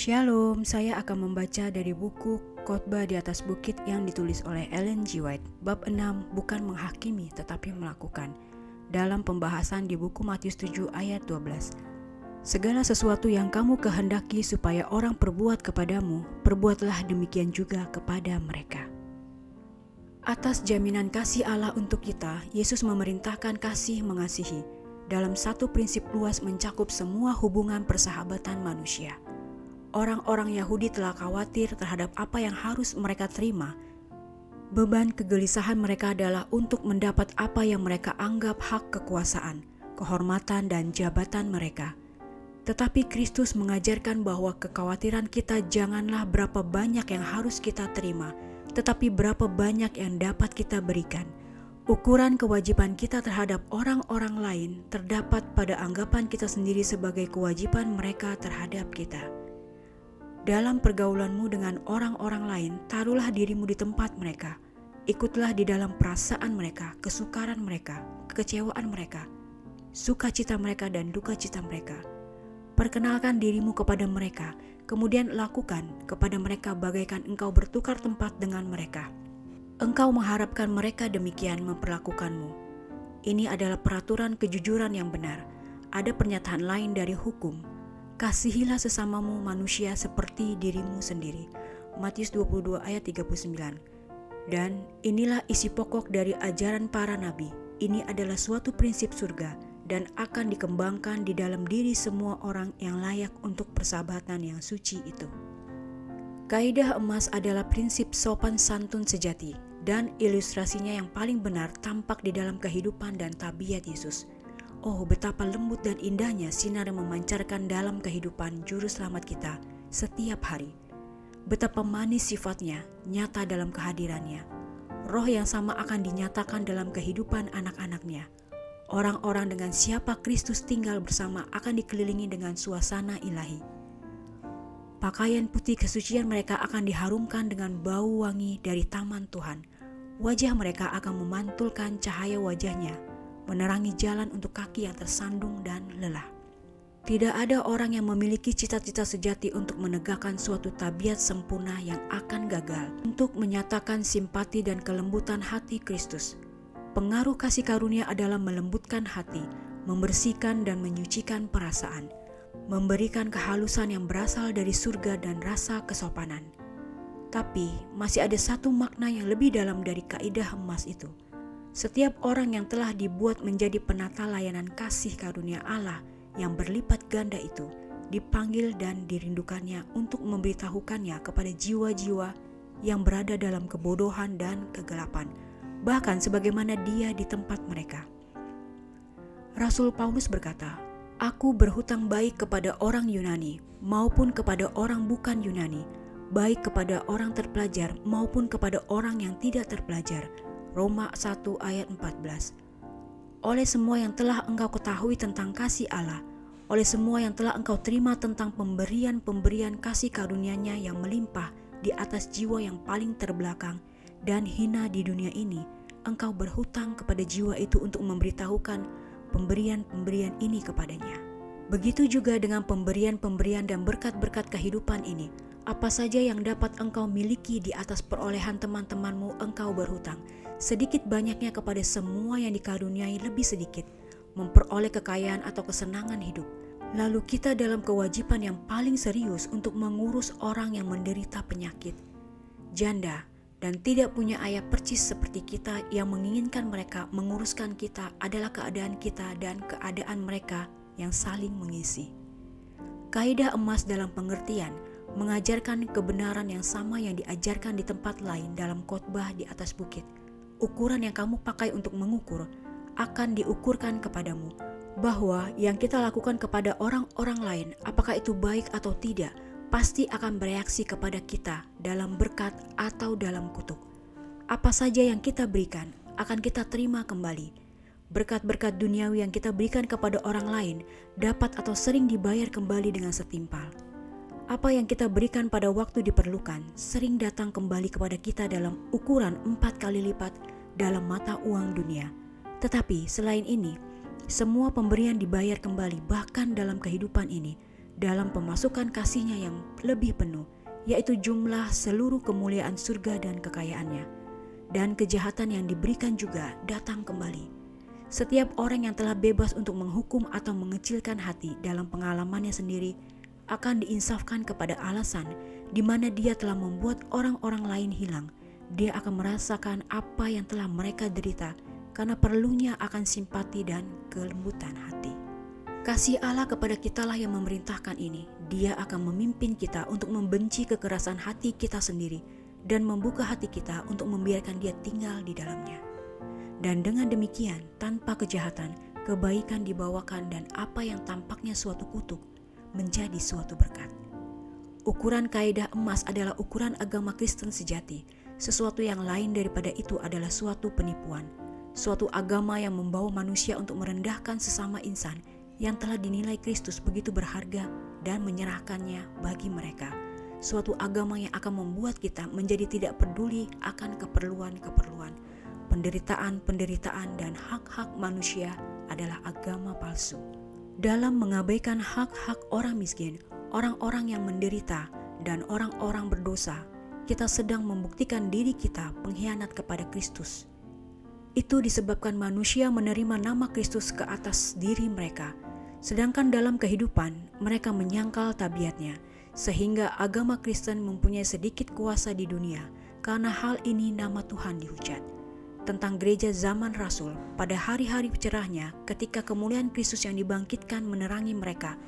Shalom, saya akan membaca dari buku Khotbah di atas Bukit yang ditulis oleh Ellen G. White. Bab 6 bukan menghakimi tetapi melakukan. Dalam pembahasan di buku Matius 7 ayat 12. Segala sesuatu yang kamu kehendaki supaya orang perbuat kepadamu, perbuatlah demikian juga kepada mereka. Atas jaminan kasih Allah untuk kita, Yesus memerintahkan kasih mengasihi dalam satu prinsip luas mencakup semua hubungan persahabatan manusia. Orang-orang Yahudi telah khawatir terhadap apa yang harus mereka terima. Beban kegelisahan mereka adalah untuk mendapat apa yang mereka anggap hak kekuasaan, kehormatan, dan jabatan mereka. Tetapi Kristus mengajarkan bahwa kekhawatiran kita janganlah berapa banyak yang harus kita terima, tetapi berapa banyak yang dapat kita berikan. Ukuran kewajiban kita terhadap orang-orang lain terdapat pada anggapan kita sendiri sebagai kewajiban mereka terhadap kita. Dalam pergaulanmu dengan orang-orang lain, taruhlah dirimu di tempat mereka. Ikutlah di dalam perasaan mereka, kesukaran mereka, kekecewaan mereka, sukacita mereka dan duka cita mereka. Perkenalkan dirimu kepada mereka, kemudian lakukan kepada mereka bagaikan engkau bertukar tempat dengan mereka. Engkau mengharapkan mereka demikian memperlakukanmu. Ini adalah peraturan kejujuran yang benar. Ada pernyataan lain dari hukum, Kasihilah sesamamu manusia seperti dirimu sendiri. Matius 22 ayat 39. Dan inilah isi pokok dari ajaran para nabi. Ini adalah suatu prinsip surga dan akan dikembangkan di dalam diri semua orang yang layak untuk persahabatan yang suci itu. Kaidah emas adalah prinsip sopan santun sejati dan ilustrasinya yang paling benar tampak di dalam kehidupan dan tabiat Yesus. Oh, betapa lembut dan indahnya sinar yang memancarkan dalam kehidupan juru selamat kita setiap hari. Betapa manis sifatnya nyata dalam kehadirannya. Roh yang sama akan dinyatakan dalam kehidupan anak-anaknya. Orang-orang dengan siapa Kristus tinggal bersama akan dikelilingi dengan suasana ilahi. Pakaian putih kesucian mereka akan diharumkan dengan bau wangi dari taman Tuhan. Wajah mereka akan memantulkan cahaya wajahnya menerangi jalan untuk kaki yang tersandung dan lelah. Tidak ada orang yang memiliki cita-cita sejati untuk menegakkan suatu tabiat sempurna yang akan gagal untuk menyatakan simpati dan kelembutan hati Kristus. Pengaruh kasih karunia adalah melembutkan hati, membersihkan dan menyucikan perasaan, memberikan kehalusan yang berasal dari surga dan rasa kesopanan. Tapi masih ada satu makna yang lebih dalam dari kaidah emas itu – setiap orang yang telah dibuat menjadi penata layanan kasih karunia Allah yang berlipat ganda itu dipanggil dan dirindukannya untuk memberitahukannya kepada jiwa-jiwa yang berada dalam kebodohan dan kegelapan, bahkan sebagaimana dia di tempat mereka. Rasul Paulus berkata, Aku berhutang baik kepada orang Yunani maupun kepada orang bukan Yunani, baik kepada orang terpelajar maupun kepada orang yang tidak terpelajar, Roma 1 ayat 14. Oleh semua yang telah engkau ketahui tentang kasih Allah, oleh semua yang telah engkau terima tentang pemberian-pemberian kasih karunia-Nya yang melimpah di atas jiwa yang paling terbelakang dan hina di dunia ini, engkau berhutang kepada jiwa itu untuk memberitahukan pemberian-pemberian ini kepadanya. Begitu juga dengan pemberian-pemberian dan berkat-berkat kehidupan ini. Apa saja yang dapat engkau miliki di atas perolehan teman-temanmu, engkau berhutang sedikit banyaknya kepada semua yang dikaruniai lebih sedikit, memperoleh kekayaan atau kesenangan hidup. Lalu kita dalam kewajiban yang paling serius untuk mengurus orang yang menderita penyakit, janda, dan tidak punya ayah percis seperti kita yang menginginkan mereka menguruskan kita adalah keadaan kita dan keadaan mereka yang saling mengisi. Kaidah emas dalam pengertian mengajarkan kebenaran yang sama yang diajarkan di tempat lain dalam khotbah di atas bukit – ukuran yang kamu pakai untuk mengukur akan diukurkan kepadamu, bahwa yang kita lakukan kepada orang-orang lain, apakah itu baik atau tidak, pasti akan bereaksi kepada kita dalam berkat atau dalam kutuk. Apa saja yang kita berikan akan kita terima kembali. Berkat-berkat duniawi yang kita berikan kepada orang lain dapat atau sering dibayar kembali dengan setimpal. Apa yang kita berikan pada waktu diperlukan sering datang kembali kepada kita dalam ukuran empat kali lipat dalam mata uang dunia. Tetapi selain ini, semua pemberian dibayar kembali bahkan dalam kehidupan ini dalam pemasukan kasihnya yang lebih penuh, yaitu jumlah seluruh kemuliaan surga dan kekayaannya. Dan kejahatan yang diberikan juga datang kembali. Setiap orang yang telah bebas untuk menghukum atau mengecilkan hati dalam pengalamannya sendiri akan diinsafkan kepada alasan di mana dia telah membuat orang-orang lain hilang. Dia akan merasakan apa yang telah mereka derita karena perlunya akan simpati dan kelembutan hati. Kasih Allah kepada kitalah yang memerintahkan ini. Dia akan memimpin kita untuk membenci kekerasan hati kita sendiri dan membuka hati kita untuk membiarkan dia tinggal di dalamnya. Dan dengan demikian, tanpa kejahatan, kebaikan dibawakan dan apa yang tampaknya suatu kutuk menjadi suatu berkat. Ukuran kaidah emas adalah ukuran agama Kristen sejati. Sesuatu yang lain daripada itu adalah suatu penipuan suatu agama yang membawa manusia untuk merendahkan sesama insan yang telah dinilai Kristus begitu berharga dan menyerahkannya bagi mereka. Suatu agama yang akan membuat kita menjadi tidak peduli akan keperluan-keperluan, penderitaan-penderitaan, dan hak-hak manusia adalah agama palsu. Dalam mengabaikan hak-hak orang miskin, orang-orang yang menderita, dan orang-orang berdosa, kita sedang membuktikan diri kita pengkhianat kepada Kristus itu disebabkan manusia menerima nama Kristus ke atas diri mereka, sedangkan dalam kehidupan mereka menyangkal tabiatnya, sehingga agama Kristen mempunyai sedikit kuasa di dunia. Karena hal ini nama Tuhan dihujat. Tentang gereja zaman Rasul, pada hari-hari cerahnya ketika kemuliaan Kristus yang dibangkitkan menerangi mereka,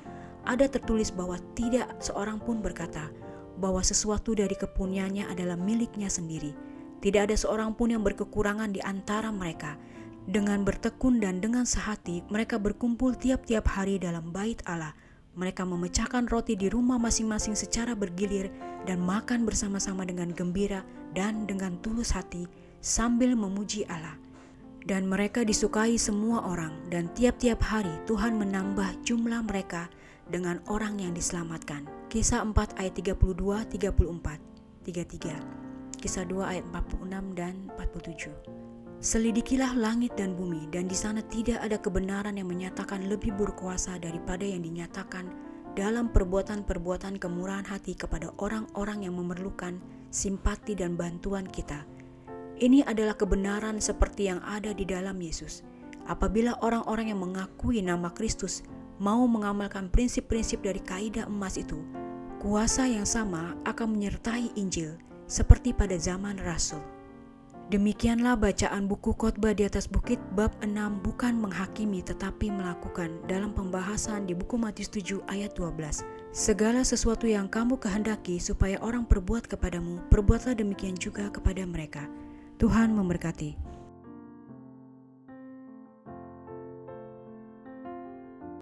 ada tertulis bahwa tidak seorang pun berkata bahwa sesuatu dari kepunyaannya adalah miliknya sendiri tidak ada seorang pun yang berkekurangan di antara mereka. Dengan bertekun dan dengan sehati, mereka berkumpul tiap-tiap hari dalam bait Allah. Mereka memecahkan roti di rumah masing-masing secara bergilir dan makan bersama-sama dengan gembira dan dengan tulus hati sambil memuji Allah. Dan mereka disukai semua orang dan tiap-tiap hari Tuhan menambah jumlah mereka dengan orang yang diselamatkan. Kisah 4 ayat 32, 34, 33. Kisah 2 ayat 46 dan 47. Selidikilah langit dan bumi dan di sana tidak ada kebenaran yang menyatakan lebih berkuasa daripada yang dinyatakan dalam perbuatan-perbuatan kemurahan hati kepada orang-orang yang memerlukan simpati dan bantuan kita. Ini adalah kebenaran seperti yang ada di dalam Yesus. Apabila orang-orang yang mengakui nama Kristus mau mengamalkan prinsip-prinsip dari kaidah emas itu, kuasa yang sama akan menyertai Injil seperti pada zaman Rasul. Demikianlah bacaan buku khotbah di atas bukit bab 6 bukan menghakimi tetapi melakukan dalam pembahasan di buku Matius 7 ayat 12. Segala sesuatu yang kamu kehendaki supaya orang perbuat kepadamu, perbuatlah demikian juga kepada mereka. Tuhan memberkati.